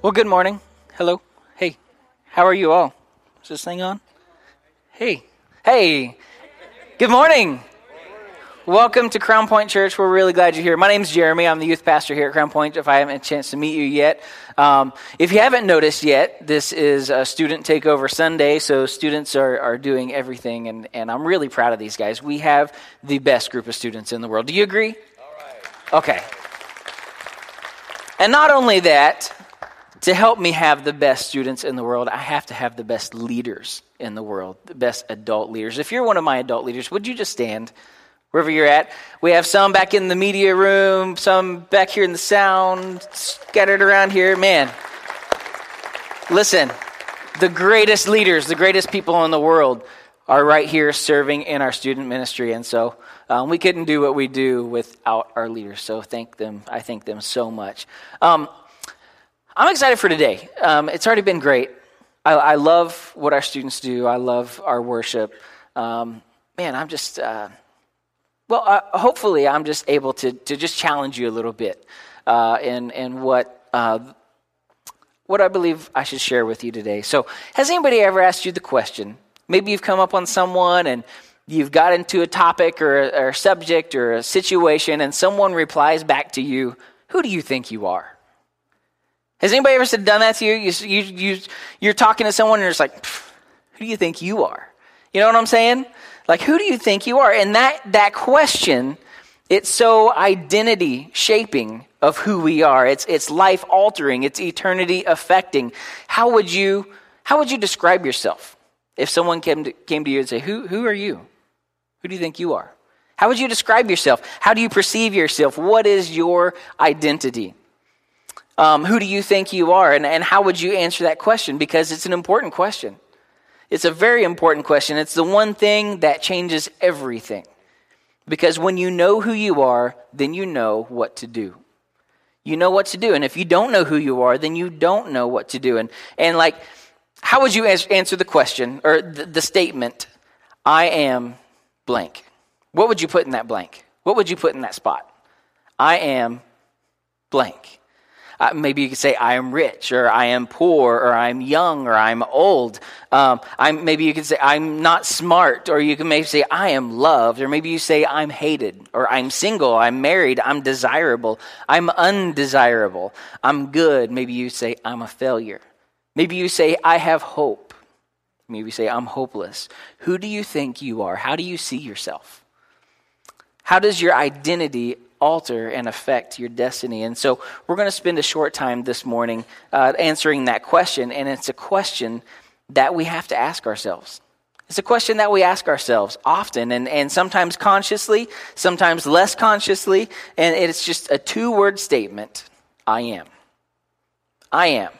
Well, good morning. Hello. Hey. How are you all? Is this thing on? Hey. Hey. Good morning. Welcome to Crown Point Church. We're really glad you're here. My name's Jeremy. I'm the youth pastor here at Crown Point. If I haven't had a chance to meet you yet, um, if you haven't noticed yet, this is a student takeover Sunday, so students are, are doing everything, and, and I'm really proud of these guys. We have the best group of students in the world. Do you agree? Okay. And not only that, to help me have the best students in the world, I have to have the best leaders in the world, the best adult leaders. If you're one of my adult leaders, would you just stand wherever you're at? We have some back in the media room, some back here in the sound, scattered around here. Man, listen, the greatest leaders, the greatest people in the world are right here serving in our student ministry. And so um, we couldn't do what we do without our leaders. So thank them. I thank them so much. Um, I'm excited for today. Um, it's already been great. I, I, love what our students do. I love our worship. Um, man, I'm just, uh, well, uh, hopefully, I'm just able to, to just challenge you a little bit uh, in, in what, uh, what I believe I should share with you today. So, has anybody ever asked you the question? Maybe you've come up on someone and you've got into a topic or or a subject or a situation, and someone replies back to you, Who do you think you are? Has anybody ever said, done that to you? You, you, you, you're talking to someone and it's like, who do you think you are? You know what I'm saying? Like, who do you think you are? And that, that question, it's so identity shaping of who we are. It's, it's life altering. It's eternity affecting. How would you, how would you describe yourself if someone came to, came to you and say, who, who are you? Who do you think you are? How would you describe yourself? How do you perceive yourself? What is your identity? Um, who do you think you are? And, and how would you answer that question? Because it's an important question. It's a very important question. It's the one thing that changes everything. Because when you know who you are, then you know what to do. You know what to do. And if you don't know who you are, then you don't know what to do. And, and like, how would you answer the question or the, the statement, I am blank? What would you put in that blank? What would you put in that spot? I am blank. Uh, maybe you could say, I am rich, or I am poor, or I'm young, or I'm old. Um, I'm, maybe you could say, I'm not smart, or you can maybe say, I am loved, or maybe you say, I'm hated, or I'm single, I'm married, I'm desirable, I'm undesirable, I'm good. Maybe you say, I'm a failure. Maybe you say, I have hope. Maybe you say, I'm hopeless. Who do you think you are? How do you see yourself? How does your identity alter and affect your destiny? And so we're going to spend a short time this morning uh, answering that question. And it's a question that we have to ask ourselves. It's a question that we ask ourselves often and, and sometimes consciously, sometimes less consciously. And it's just a two word statement I am. I am.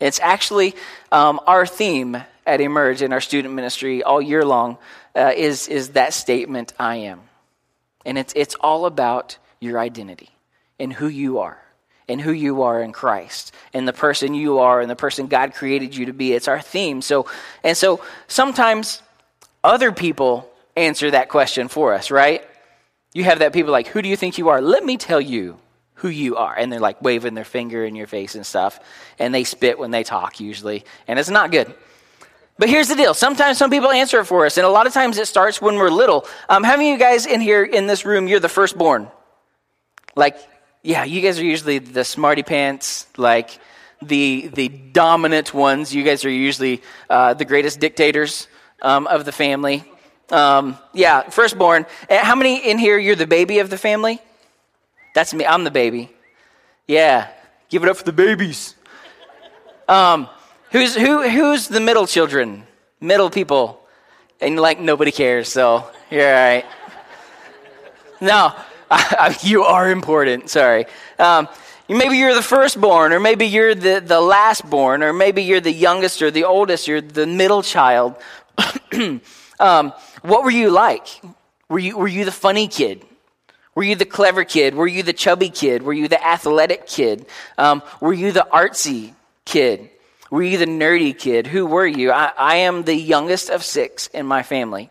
It's actually um, our theme at Emerge in our student ministry all year long uh, is, is that statement I am. And it's, it's all about your identity and who you are and who you are in Christ and the person you are and the person God created you to be. It's our theme. So and so sometimes other people answer that question for us, right? You have that people like, "Who do you think you are?" Let me tell you who you are. And they're like waving their finger in your face and stuff, and they spit when they talk usually, and it's not good. But here's the deal. Sometimes some people answer it for us, and a lot of times it starts when we're little. Um, how many of you guys in here in this room, you're the firstborn? Like, yeah, you guys are usually the smarty pants, like the the dominant ones. You guys are usually uh, the greatest dictators um, of the family. Um, yeah, firstborn. Uh, how many in here? You're the baby of the family. That's me. I'm the baby. Yeah, give it up for the babies. Um, who's who? Who's the middle children? Middle people, and like nobody cares. So you're all right. No, you are important. Sorry. Um, maybe you're the firstborn, or maybe you're the, the lastborn, or maybe you're the youngest or the oldest, you're the middle child. um, what were you like? Were you, were you the funny kid? Were you the clever kid? Were you the chubby kid? Were you the athletic kid? Um, were you the artsy kid? Were you the nerdy kid? Who were you? I, I am the youngest of six in my family.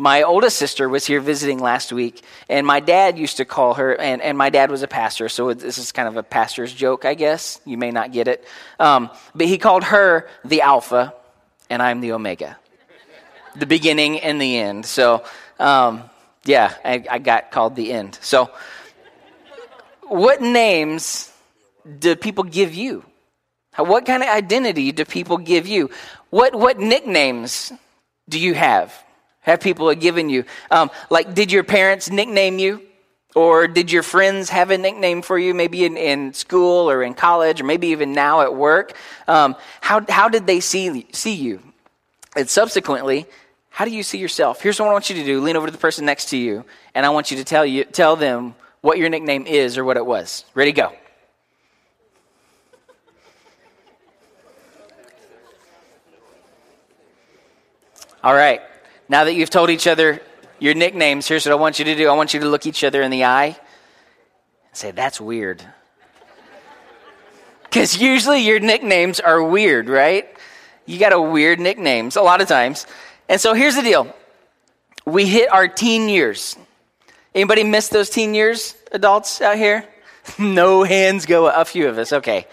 My oldest sister was here visiting last week, and my dad used to call her, and, and my dad was a pastor, so this is kind of a pastor's joke, I guess. You may not get it. Um, but he called her the Alpha, and I'm the Omega, the beginning and the end. So, um, yeah, I, I got called the end. So, what names do people give you? What kind of identity do people give you? What, what nicknames do you have? Have people given you? Um, like, did your parents nickname you? Or did your friends have a nickname for you, maybe in, in school or in college, or maybe even now at work? Um, how, how did they see, see you? And subsequently, how do you see yourself? Here's what I want you to do lean over to the person next to you, and I want you to tell, you, tell them what your nickname is or what it was. Ready, go. All right. Now that you've told each other your nicknames, here's what I want you to do. I want you to look each other in the eye and say, That's weird. Because usually your nicknames are weird, right? You got a weird nicknames a lot of times. And so here's the deal. We hit our teen years. Anybody miss those teen years, adults out here? no hands go up. A few of us. Okay.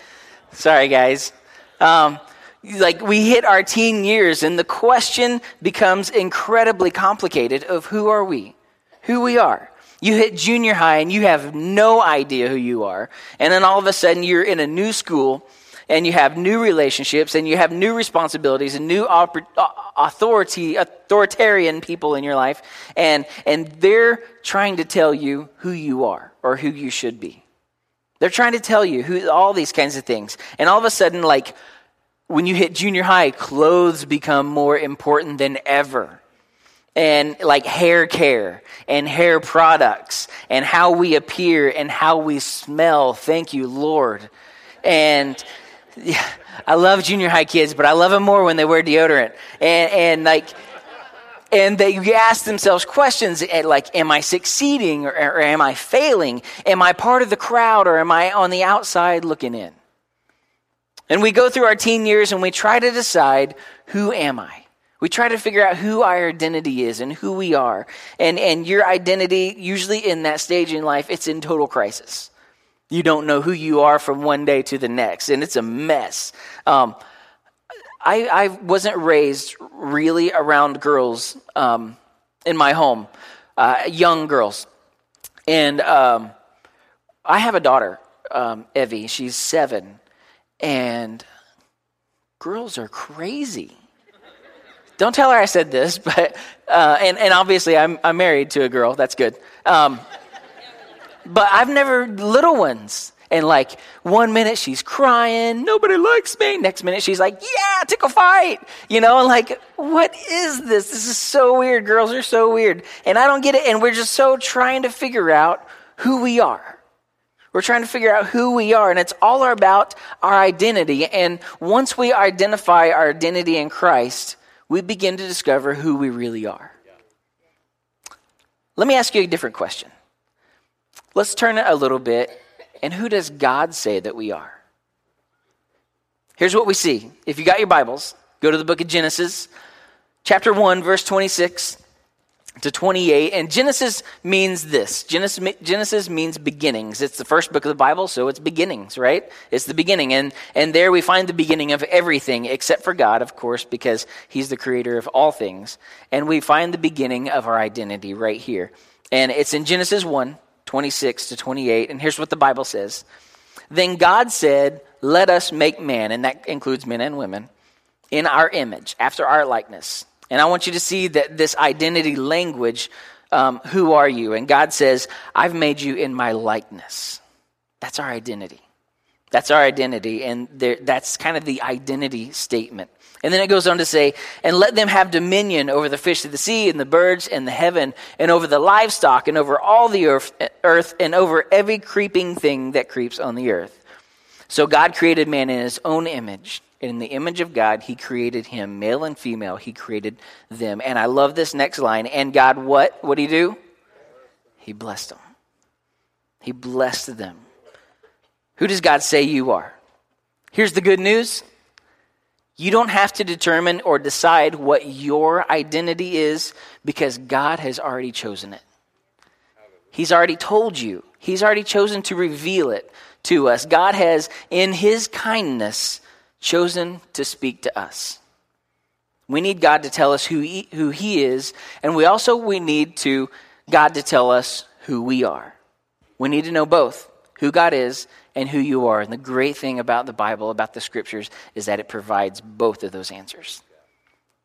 Sorry, guys. Um, like we hit our teen years and the question becomes incredibly complicated of who are we? Who we are. You hit junior high and you have no idea who you are. And then all of a sudden you're in a new school and you have new relationships and you have new responsibilities and new authority authoritarian people in your life. And and they're trying to tell you who you are or who you should be. They're trying to tell you who all these kinds of things. And all of a sudden like when you hit junior high, clothes become more important than ever. And like hair care and hair products and how we appear and how we smell. Thank you, Lord. And yeah, I love junior high kids, but I love them more when they wear deodorant. And, and like, and they ask themselves questions eh, like, am I succeeding or, or am I failing? Am I part of the crowd or am I on the outside looking in? And we go through our teen years and we try to decide who am I? We try to figure out who our identity is and who we are. And, and your identity, usually in that stage in life, it's in total crisis. You don't know who you are from one day to the next, and it's a mess. Um, I, I wasn't raised really around girls um, in my home, uh, young girls. And um, I have a daughter, um, Evie. She's seven. And girls are crazy. Don't tell her I said this, but, uh, and, and obviously I'm, I'm married to a girl. That's good. Um, but I've never, little ones. And like one minute she's crying, nobody likes me. Next minute she's like, yeah, tickle fight. You know, and like, what is this? This is so weird. Girls are so weird. And I don't get it. And we're just so trying to figure out who we are. We're trying to figure out who we are, and it's all about our identity. And once we identify our identity in Christ, we begin to discover who we really are. Let me ask you a different question. Let's turn it a little bit. And who does God say that we are? Here's what we see. If you got your Bibles, go to the book of Genesis, chapter 1, verse 26 to 28. And Genesis means this Genesis, Genesis means beginnings. It's the first book of the Bible, so it's beginnings, right? It's the beginning. And, and there we find the beginning of everything except for God, of course, because He's the creator of all things. And we find the beginning of our identity right here. And it's in Genesis 1 26 to 28. And here's what the Bible says Then God said, Let us make man, and that includes men and women, in our image, after our likeness and I want you to see that this identity language, um, who are you? And God says, I've made you in my likeness. That's our identity. That's our identity. And there, that's kind of the identity statement. And then it goes on to say, and let them have dominion over the fish of the sea and the birds and the heaven and over the livestock and over all the earth, earth and over every creeping thing that creeps on the earth. So God created man in his own image. In the image of God, he created him, male and female, he created them. And I love this next line. And God, what? What did he do? He blessed them. He blessed them. Who does God say you are? Here's the good news You don't have to determine or decide what your identity is because God has already chosen it. He's already told you, He's already chosen to reveal it to us. God has, in His kindness, chosen to speak to us. We need God to tell us who he, who he is, and we also we need to God to tell us who we are. We need to know both who God is and who you are. And the great thing about the Bible, about the scriptures, is that it provides both of those answers.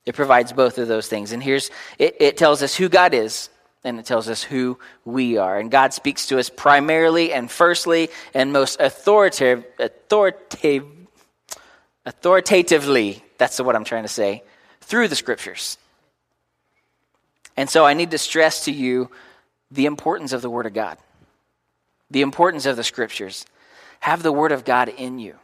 It provides both of those things. And here's it, it tells us who God is and it tells us who we are. And God speaks to us primarily and firstly and most authoritative, authoritative, authoritatively, that's what I'm trying to say, through the scriptures. And so I need to stress to you the importance of the Word of God, the importance of the scriptures. Have the Word of God in you.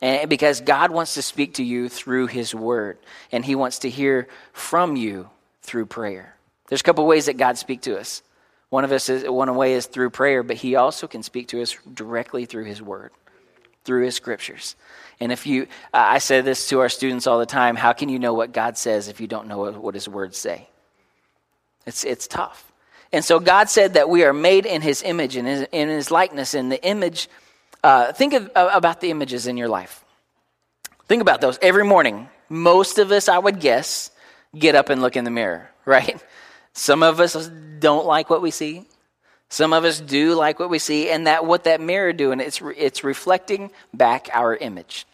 And because God wants to speak to you through His Word, and He wants to hear from you through prayer. There's a couple ways that God speaks to us. One of us is one way is through prayer, but He also can speak to us directly through His Word, through His Scriptures. And if you, I say this to our students all the time how can you know what God says if you don't know what, His words say? It's, it's tough. And so God said that we are made in His image and in, in His likeness. And the image, uh, think of, uh, about the images in your life. Think about those every morning. Most of us, I would guess, get up and look in the mirror, right? Some of us don't like what we see. Some of us do like what we see, and that what that mirror doing, it's it's reflecting back our image.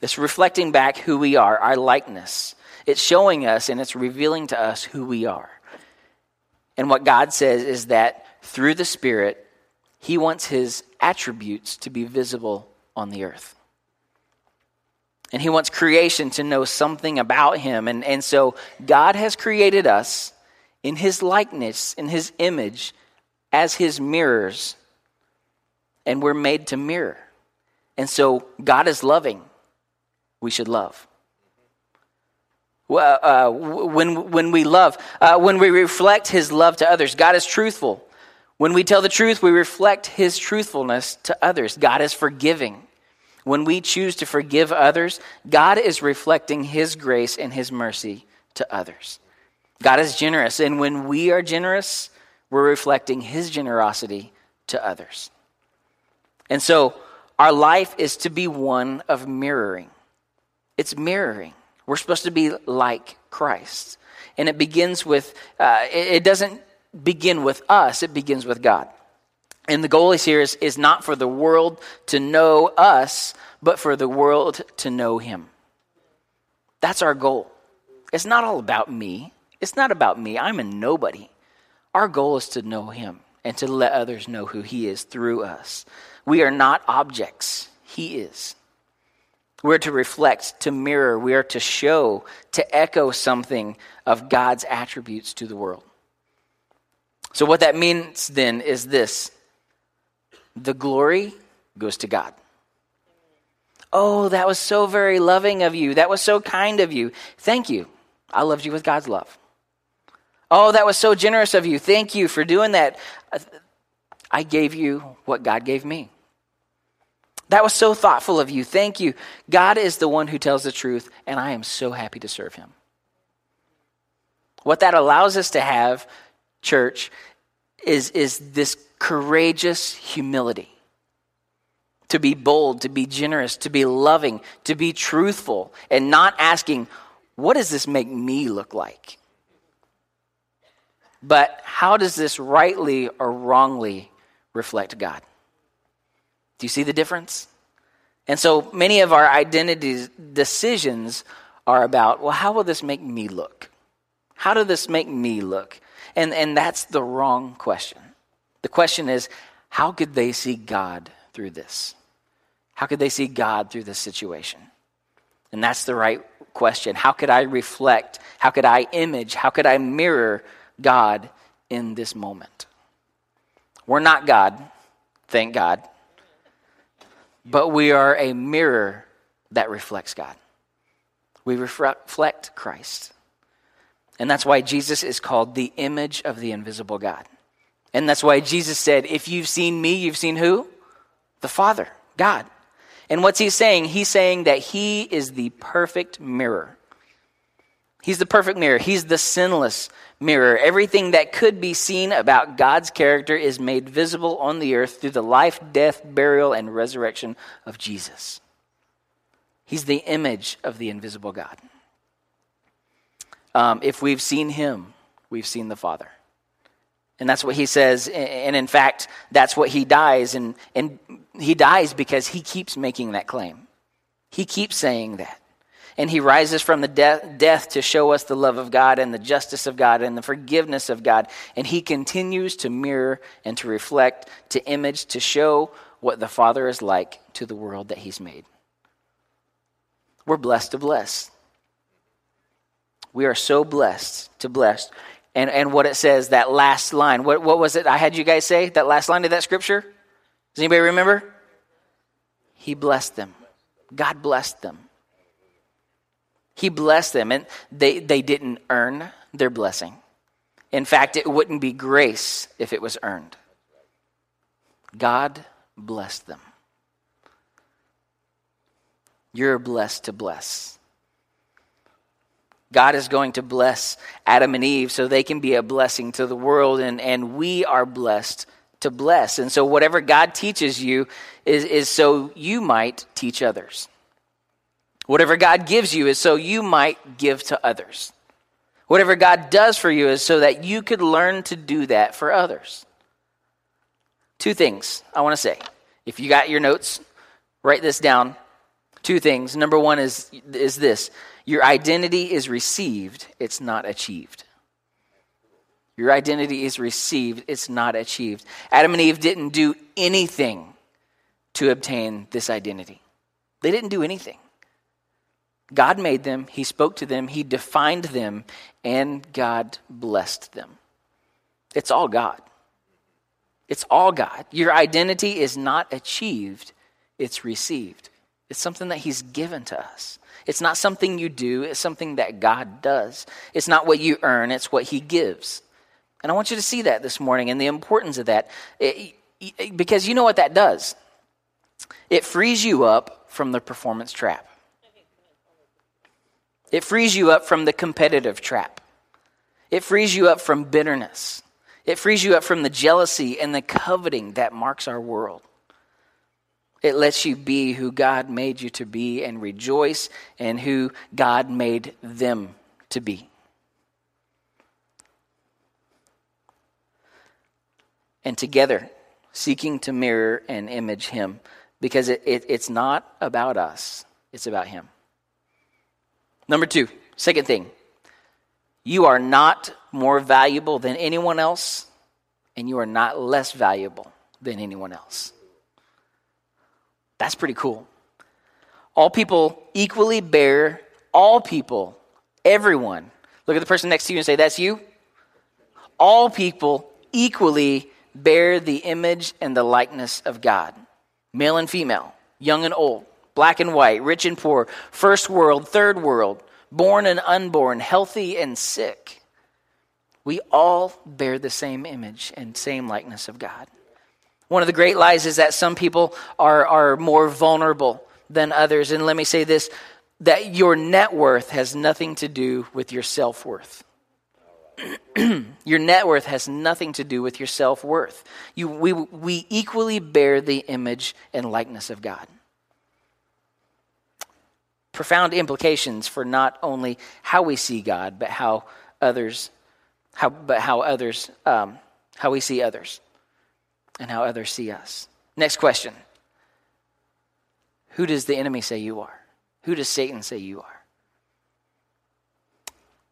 It's reflecting back who we are, our likeness. It's showing us and it's revealing to us who we are. And what God says is that through the Spirit, He wants His attributes to be visible on the earth. And He wants creation to know something about Him. And, and so God has created us in His likeness, in His image, as his mirrors, and we're made to mirror. And so God is loving. We should love. Uh, when, when we love, uh, when we reflect his love to others, God is truthful. When we tell the truth, we reflect his truthfulness to others. God is forgiving. When we choose to forgive others, God is reflecting his grace and his mercy to others. God is generous. And when we are generous, we're reflecting his generosity to others. And so our life is to be one of mirroring. It's mirroring. We're supposed to be like Christ. And it begins with, uh, it, doesn't begin with us, it begins with God. And the goal is here is, is not for the world to know us, but for the world to know him. That's our goal. It's not all about me. It's not about me. I'm a nobody. Our goal is to know Him and to let others know who He is through us. We are not objects, He is. We're to reflect, to mirror, we are to show, to echo something of God's attributes to the world. So, what that means then is this the glory goes to God. Oh, that was so very loving of you. That was so kind of you. Thank you. I loved you with God's love. Oh, that was so generous of you. Thank you for doing that. I gave you what God gave me. That was so thoughtful of you. Thank you. God is the one who tells the truth, and I am so happy to serve him. What that allows us to have, church, is, is this courageous humility. To be bold, to be generous, to be loving, to be truthful, and not asking, what does this make me look like? But how does this rightly or wrongly reflect God? Do you see the difference? And so many of our identity decisions are about, well, how will this make me look? How does this make me look? And, and that's the wrong question. The question is, how could they see God through this? How could they see God through this situation? And that's the right question. How could I reflect? How could I image? How could I mirror God in this moment. We're not God, thank God, but we are a mirror that reflects God. We reflect Christ. And that's why Jesus is called the image of the invisible God. And that's why Jesus said, If you've seen me, you've seen who? The Father, God. And what's he saying? He's saying that he is the perfect mirror. He's the perfect mirror. He's the sinless mirror. Everything that could be seen about God's character is made visible on the earth through the life, death, burial, and resurrection of Jesus. He's the image of the invisible God. Um, if we've seen him, we've seen the Father. And that's what he says. And in fact, that's what he dies. And, and he dies because he keeps making that claim. He keeps saying that. And he rises from the de- death to show us the love of God and the justice of God and the forgiveness of God. And he continues to mirror and to reflect, to image, to show what the Father is like to the world that he's made. We're blessed to bless. We are so blessed to bless. And, and what it says, that last line. What, what was it I had you guys say? That last line of that scripture? Does anybody remember? He blessed them. God blessed them. He blessed them, and they, they didn't earn their blessing. In fact, it wouldn't be grace if it was earned. God blessed them. You're blessed to bless. God is going to bless Adam and Eve so they can be a blessing to the world, and, and we are blessed to bless. And so, whatever God teaches you is, is so you might teach others. Whatever God gives you is so you might give to others. Whatever God does for you is so that you could learn to do that for others. Two things I want to say. If you got your notes, write this down. Two things. Number one is, is this your identity is received, it's not achieved. Your identity is received, it's not achieved. Adam and Eve didn't do anything to obtain this identity, they didn't do anything. God made them, He spoke to them, He defined them, and God blessed them. It's all God. It's all God. Your identity is not achieved, it's received. It's something that He's given to us. It's not something you do, it's something that God does. It's not what you earn, it's what He gives. And I want you to see that this morning and the importance of that. Because you know what that does? It frees you up from the performance trap. It frees you up from the competitive trap. It frees you up from bitterness. It frees you up from the jealousy and the coveting that marks our world. It lets you be who God made you to be and rejoice in who God made them to be. And together, seeking to mirror and image Him, because it, it, it's not about us, it's about Him. Number two, second thing, you are not more valuable than anyone else, and you are not less valuable than anyone else. That's pretty cool. All people equally bear, all people, everyone. Look at the person next to you and say, That's you. All people equally bear the image and the likeness of God, male and female, young and old black and white, rich and poor, first world, third world, born and unborn, healthy and sick. We all bear the same image and same likeness of God. One of the great lies is that some people are, are more vulnerable than others. And let me say this that your net worth has nothing to do with your self worth. your net worth has nothing to do with your self worth. We, we equally bear the image and likeness of God profound implications for not only how we see God, but how others, how, but how others, um, how we see others, and how others see us. Next question: Who does the enemy say you are? Who does Satan say you are?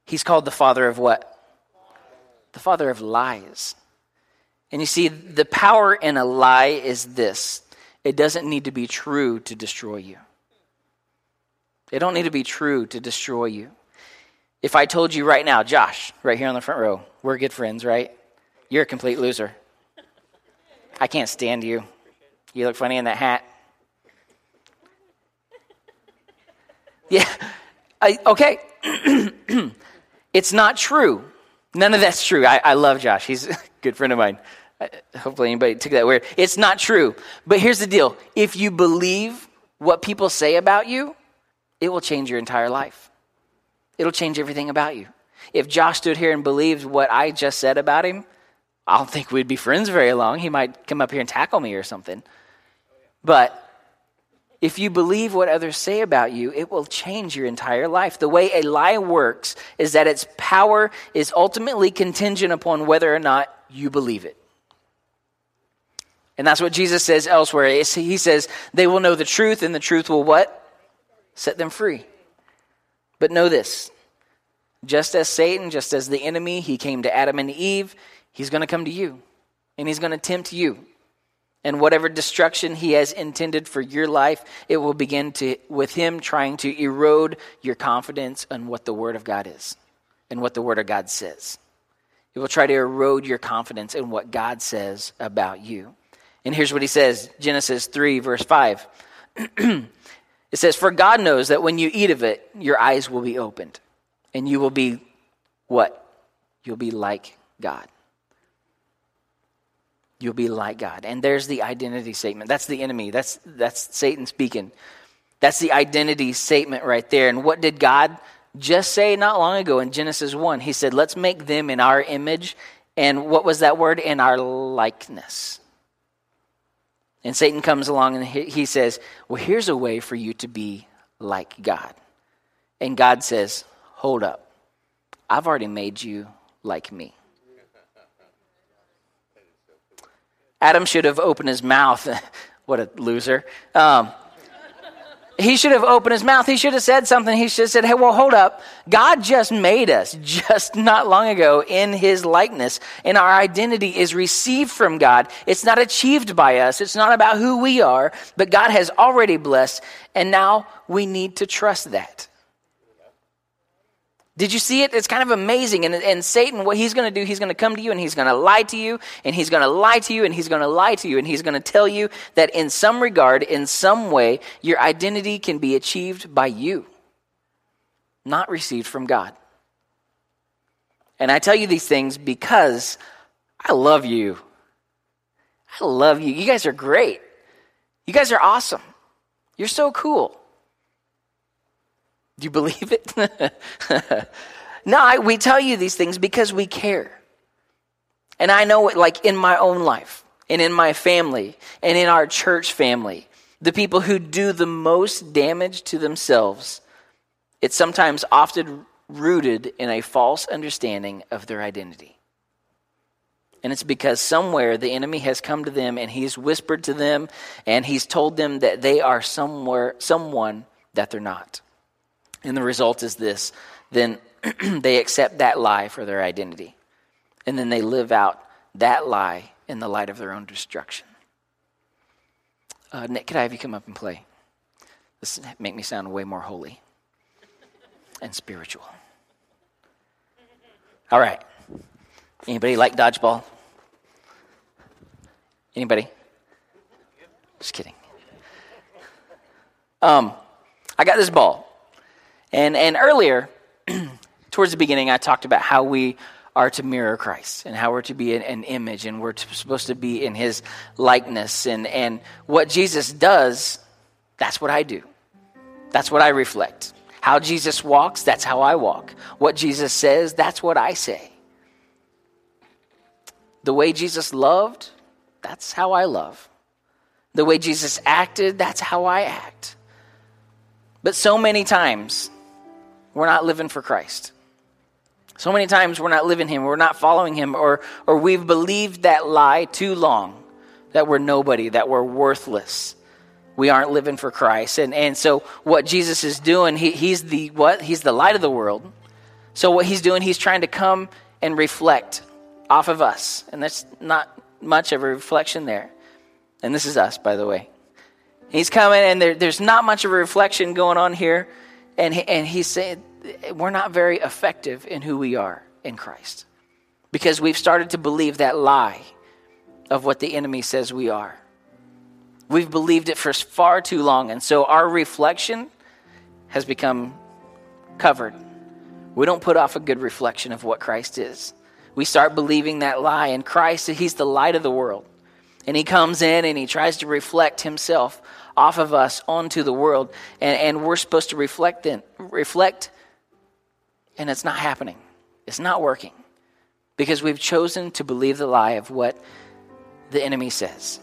He's called the father of what? The father of lies. And you see, the power in a lie is this it doesn't need to be true to destroy you. They don't need to be true to destroy you. If I told you right now, Josh, right here on the front row, we're good friends, right? You're a complete loser. I can't stand you. You look funny in that hat. Yeah. I, okay. it's not true. None of that's true. I, I love Josh. He's a good friend of mine. Hopefully, anybody took that weird. It's not true. But here's the deal if you believe what people say about you, it will change your entire life. It'll change everything about you. If Josh stood here and believed what I just said about him, I don't think we'd be friends very long. He might come up here and tackle me or something. But if you believe what others say about you, it will change your entire life. The way a lie works is that its power is ultimately contingent upon whether or not you believe it. And that's what Jesus says elsewhere. He says, they will know the truth, and the truth will what? Set them free. But know this just as Satan, just as the enemy, he came to Adam and Eve, he's going to come to you, and he's going to tempt you. And whatever destruction he has intended for your life, it will begin to, with him trying to erode your confidence in what the Word of God is and what the Word of God says. It will try to erode your confidence in what God says about you. And here's what he says Genesis 3, verse 5. it says, For God knows that when you eat of it, your eyes will be opened, and you will be what? You'll be like God. You'll be like God. And there's the identity statement. That's the enemy. That's, that's Satan speaking. That's the identity statement right there. And what did God just say not long ago in Genesis 1? He said, Let's make them in our image. And what was that word? In our likeness. And Satan comes along and he says, Well, here's a way for you to be like God. And God says, Hold up. I've already made you like me. Adam should have opened his mouth. what a loser. Um, he should have opened his mouth. He should have said something. He should have said, Hey, well, hold up. God just made us just not long ago in his likeness, and our identity is received from God. It's not achieved by us. It's not about who we are, but God has already blessed, and now we need to trust that. Did you see it? It's kind of amazing. And, and Satan, what he's going to do, he's going to come to you and he's going to lie to you and he's going to lie to you and he's going to lie to you and he's going to tell you that in some regard, in some way, your identity can be achieved by you, not received from God. And I tell you these things because I love you. I love you. You guys are great. You guys are awesome. You're so cool. Do you believe it? no, I, we tell you these things because we care. And I know, it, like in my own life, and in my family, and in our church family, the people who do the most damage to themselves, it's sometimes often rooted in a false understanding of their identity. And it's because somewhere the enemy has come to them and he's whispered to them and he's told them that they are somewhere someone that they're not. And the result is this then they accept that lie for their identity. And then they live out that lie in the light of their own destruction. Uh, Nick, could I have you come up and play? This make me sound way more holy and spiritual. All right. Anybody like dodgeball? Anybody? Just kidding. Um, I got this ball. And, and earlier, towards the beginning, I talked about how we are to mirror Christ and how we're to be an, an image and we're to, supposed to be in his likeness. And, and what Jesus does, that's what I do. That's what I reflect. How Jesus walks, that's how I walk. What Jesus says, that's what I say. The way Jesus loved, that's how I love. The way Jesus acted, that's how I act. But so many times, we're not living for Christ. So many times we're not living Him, we're not following Him, or, or we've believed that lie too long that we're nobody, that we're worthless. We aren't living for Christ. And, and so what Jesus is doing, he, he's the what? He's the light of the world. So what he's doing, he's trying to come and reflect off of us. And that's not much of a reflection there. And this is us, by the way. He's coming, and there, there's not much of a reflection going on here. And, he, and he's saying, we're not very effective in who we are in Christ because we've started to believe that lie of what the enemy says we are. We've believed it for far too long, and so our reflection has become covered. We don't put off a good reflection of what Christ is. We start believing that lie, and Christ, He's the light of the world. And He comes in and He tries to reflect Himself off of us onto the world, and, and we're supposed to reflect in, reflect, and it's not happening. It's not working because we've chosen to believe the lie of what the enemy says.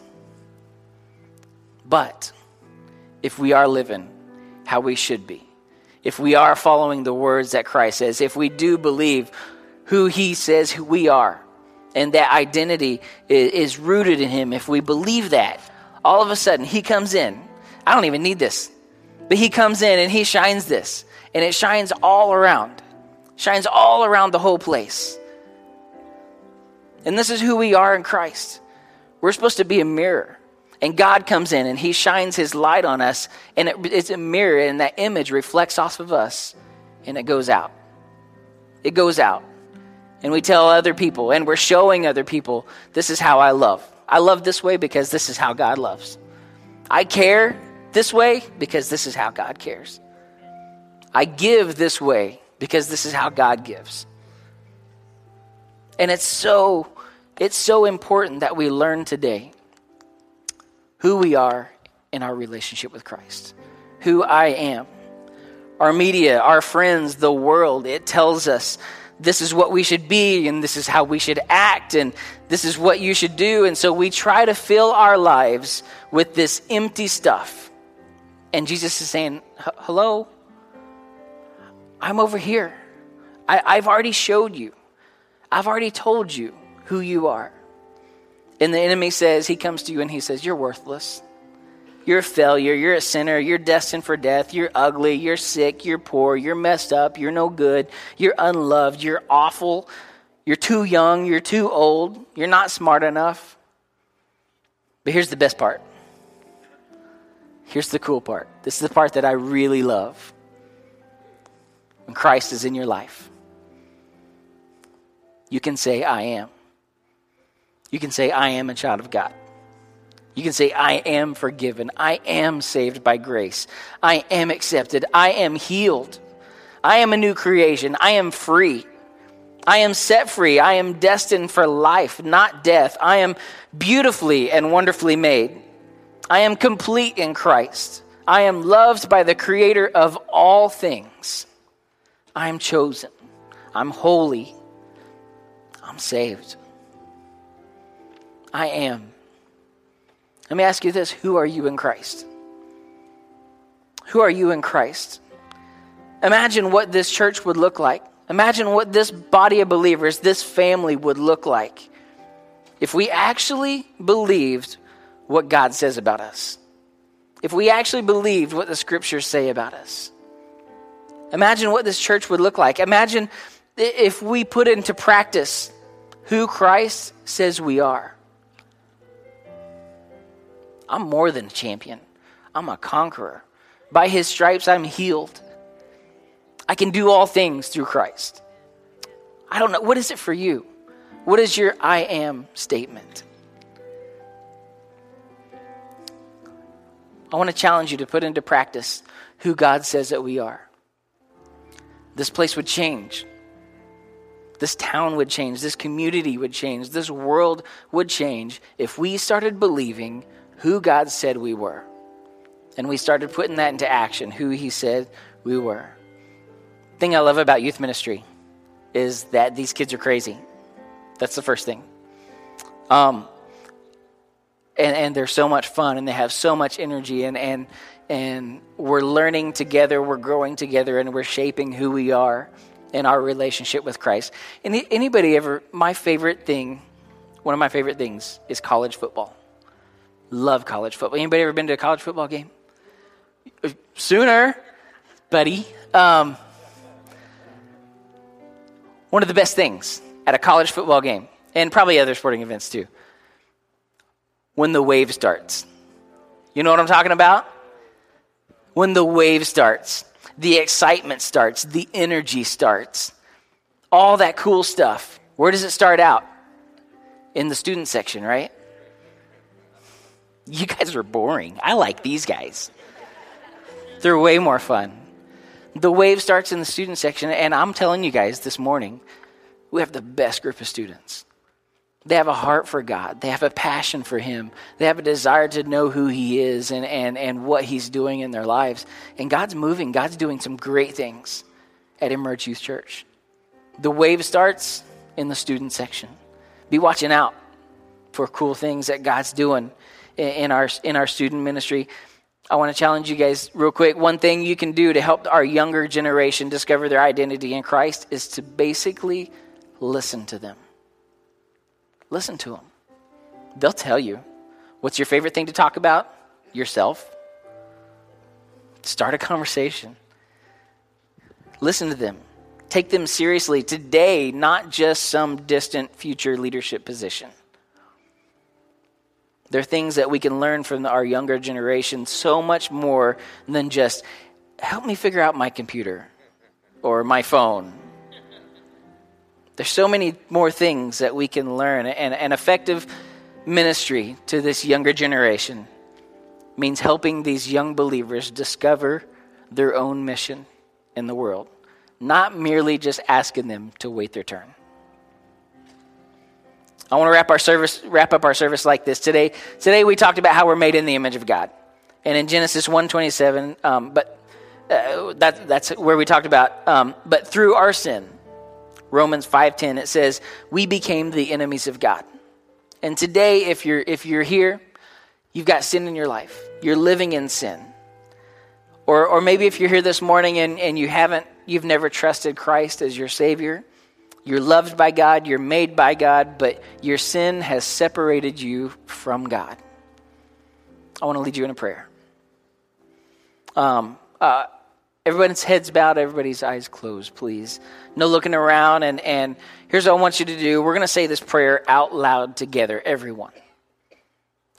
But if we are living how we should be, if we are following the words that Christ says, if we do believe who he says who we are, and that identity is, rooted in him, if we believe that, all of a sudden he comes in. I don't even need this, but he comes in and he shines this, and it shines all around, shines all around the whole place. And this is who we are in Christ. We're supposed to be a mirror. And God comes in and He shines His light on us, and it, it's a mirror, and that image reflects off of us, and it goes out. It goes out. And we tell other people, and we're showing other people, this is how I love. I love this way because this is how God loves. I care this way because this is how God cares. I give this way because this is how God gives. And it's so it's so important that we learn today who we are in our relationship with Christ, who I am. Our media, our friends, the world, it tells us this is what we should be and this is how we should act and this is what you should do. And so we try to fill our lives with this empty stuff. And Jesus is saying, Hello, I'm over here. I, have already showed you, I've already told you who you are. And the enemy says, he comes to you and he says, You're worthless. You're a failure. You're a sinner. You're destined for death. You're ugly. You're sick. You're poor. You're messed up. You're no good. You're unloved. You're awful. You're too young. You're too old. You're not smart enough. But here's the best part. Here's the cool part. This is the part that I really love. When Christ is in your life, you can say, I am. You can say, I am a child of God. You can say, I am forgiven. I am saved by grace. I am accepted. I am healed. I am a new creation. I am free. I am set free. I am destined for life, not death. I am beautifully and wonderfully made. I am complete in Christ. I am loved by the Creator of all things. I am chosen. I'm holy. I'm saved. I am. Let me ask you this who are you in Christ? Who are you in Christ? Imagine what this church would look like. Imagine what this body of believers, this family would look like if we actually believed what God says about us. If we actually believed what the scriptures say about us. Imagine what this church would look like. Imagine if we put into practice who Christ says we are. I'm more than a champion, I'm a conqueror. By his stripes, I'm healed. I can do all things through Christ. I don't know. What is it for you? What is your I am statement? I want to challenge you to put into practice who God says that we are. This place would change. This town would change. This community would change. This world would change if we started believing who God said we were. And we started putting that into action, who He said we were. The thing I love about youth ministry is that these kids are crazy. That's the first thing. Um, and, and they're so much fun and they have so much energy and, and, and we're learning together, we're growing together, and we're shaping who we are in our relationship with Christ. Any, anybody ever, my favorite thing, one of my favorite things is college football. Love college football. Anybody ever been to a college football game? Sooner, buddy. Um, one of the best things at a college football game, and probably other sporting events too, when the wave starts. You know what I'm talking about? When the wave starts, the excitement starts, the energy starts, all that cool stuff. Where does it start out? In the student section, right? You guys are boring. I like these guys. They're way more fun. The wave starts in the student section, and I'm telling you guys this morning, we have the best group of students. They have a heart for God. They have a passion for Him. They have a desire to know who He is and, and, and what He's doing in their lives. And God's moving. God's doing some great things at Emerge Youth Church. The wave starts in the student section. Be watching out for cool things that God's doing in our, in our student ministry. I want to challenge you guys real quick. One thing you can do to help our younger generation discover their identity in Christ is to basically listen to them. Listen to them. They'll tell you. What's your favorite thing to talk about? Yourself. Start a conversation. Listen to them. Take them seriously today, not just some distant future leadership position. There are things that we can learn from our younger generation so much more than just help me figure out my computer or my phone. There's so many more things that we can learn. And an effective ministry to this younger generation means helping these young believers discover their own mission in the world, not merely just asking them to wait their turn. I want to wrap our service, wrap up our service like this today. Today we talked about how we're made in the image of God, and in Genesis one twenty seven. Um, but uh, that, that's where we talked about. Um, but through our sin, Romans five ten, it says we became the enemies of God. And today, if you're if you're here, you've got sin in your life. You're living in sin. Or, or maybe if you're here this morning and, and you haven't, you've never trusted Christ as your Savior, you're loved by God, you're made by God, but your sin has separated you from God. I want to lead you in a prayer. Um, uh, everybody's heads bowed, everybody's eyes closed, please. No looking around. And, and here's what I want you to do we're going to say this prayer out loud together, everyone.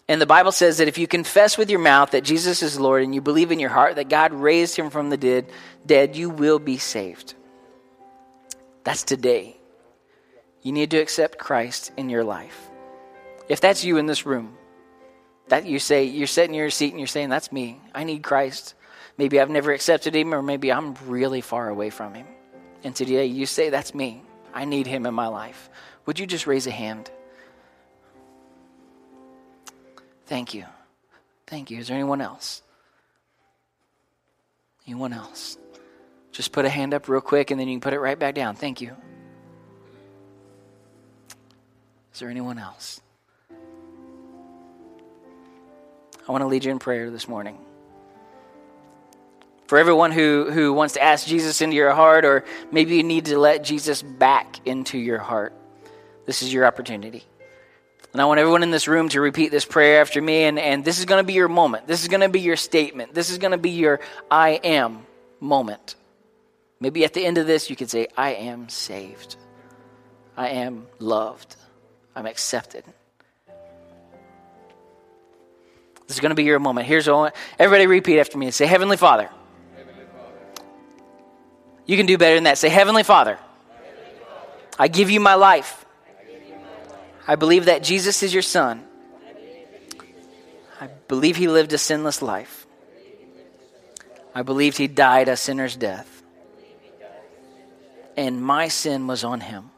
And the Bible says that if you confess with your mouth that Jesus is Lord and you believe in your heart that God raised him from the dead, dead you will be saved. That's today. You need to accept Christ in your life. If that's you in this room, that you say you're sitting in your seat and you're saying, That's me. I need Christ. Maybe I've never accepted him, or maybe I'm really far away from him. And today you say, That's me. I need him in my life. Would you just raise a hand? Thank you. Thank you. Is there anyone else? Anyone else? Just put a hand up real quick and then you can put it right back down. Thank you. Is there anyone else? I want to lead you in prayer this morning. For everyone who, who wants to ask Jesus into your heart, or maybe you need to let Jesus back into your heart, this is your opportunity. And I want everyone in this room to repeat this prayer after me, and, and this is going to be your moment. This is going to be your statement. This is going to be your I am moment. Maybe at the end of this, you could say, I am saved. I am loved. I'm accepted. This is going to be your moment. Here's what everybody repeat after me and say, Heavenly Father. You can do better than that. Say, Heavenly Father, Heavenly Father. I give you my life. I believe that Jesus is your Son. I believe he lived a sinless life. I believed he died a sinner's death and my sin was on him.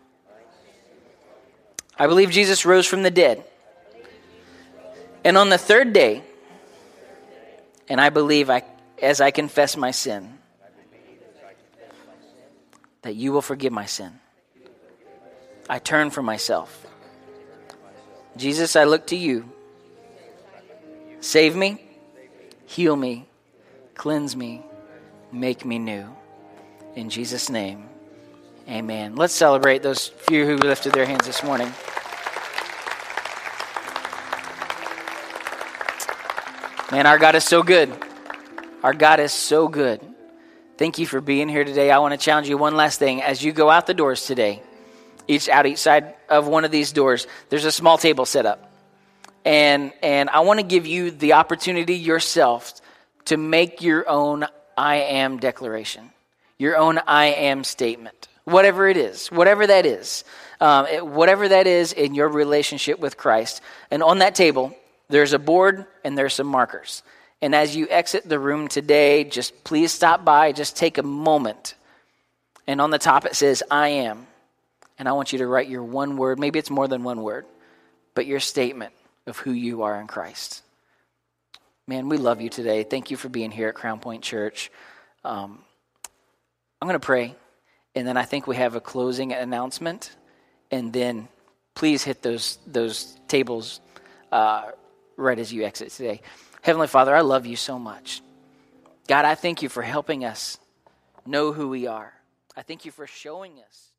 I believe Jesus rose from the dead. And on the third day, and I believe I, as I confess my sin, that you will forgive my sin. I turn from myself. Jesus, I look to you. Save me, heal me, cleanse me, make me new. In Jesus' name. Amen. Let's celebrate those few who lifted their hands this morning. Man, our God is so good. Our God is so good. Thank you for being here today. I want to challenge you one last thing. As you go out the doors today, each out each side of one of these doors, there's a small table set up. And and I want to give you the opportunity yourself to make your own I am declaration, your own I am statement whatever it is, whatever that is, um, it, whatever that is in your relationship with Christ. And on that table, there's a board and there's some markers. And as you exit the room today, just please stop by, just take a moment. And on the top it says, I am. And I want you to write your one word. Maybe it's more than one word. but your statement of who you are in Christ. Man, we love you today. Thank you for being here at Crown Point Church. Um, I'm going to pray, and then I think we have a closing announcement, and then please hit those those tables uh, right as you exit today. Heavenly Father, I love you so much. God, I thank you for helping us know who we are. I thank you for showing us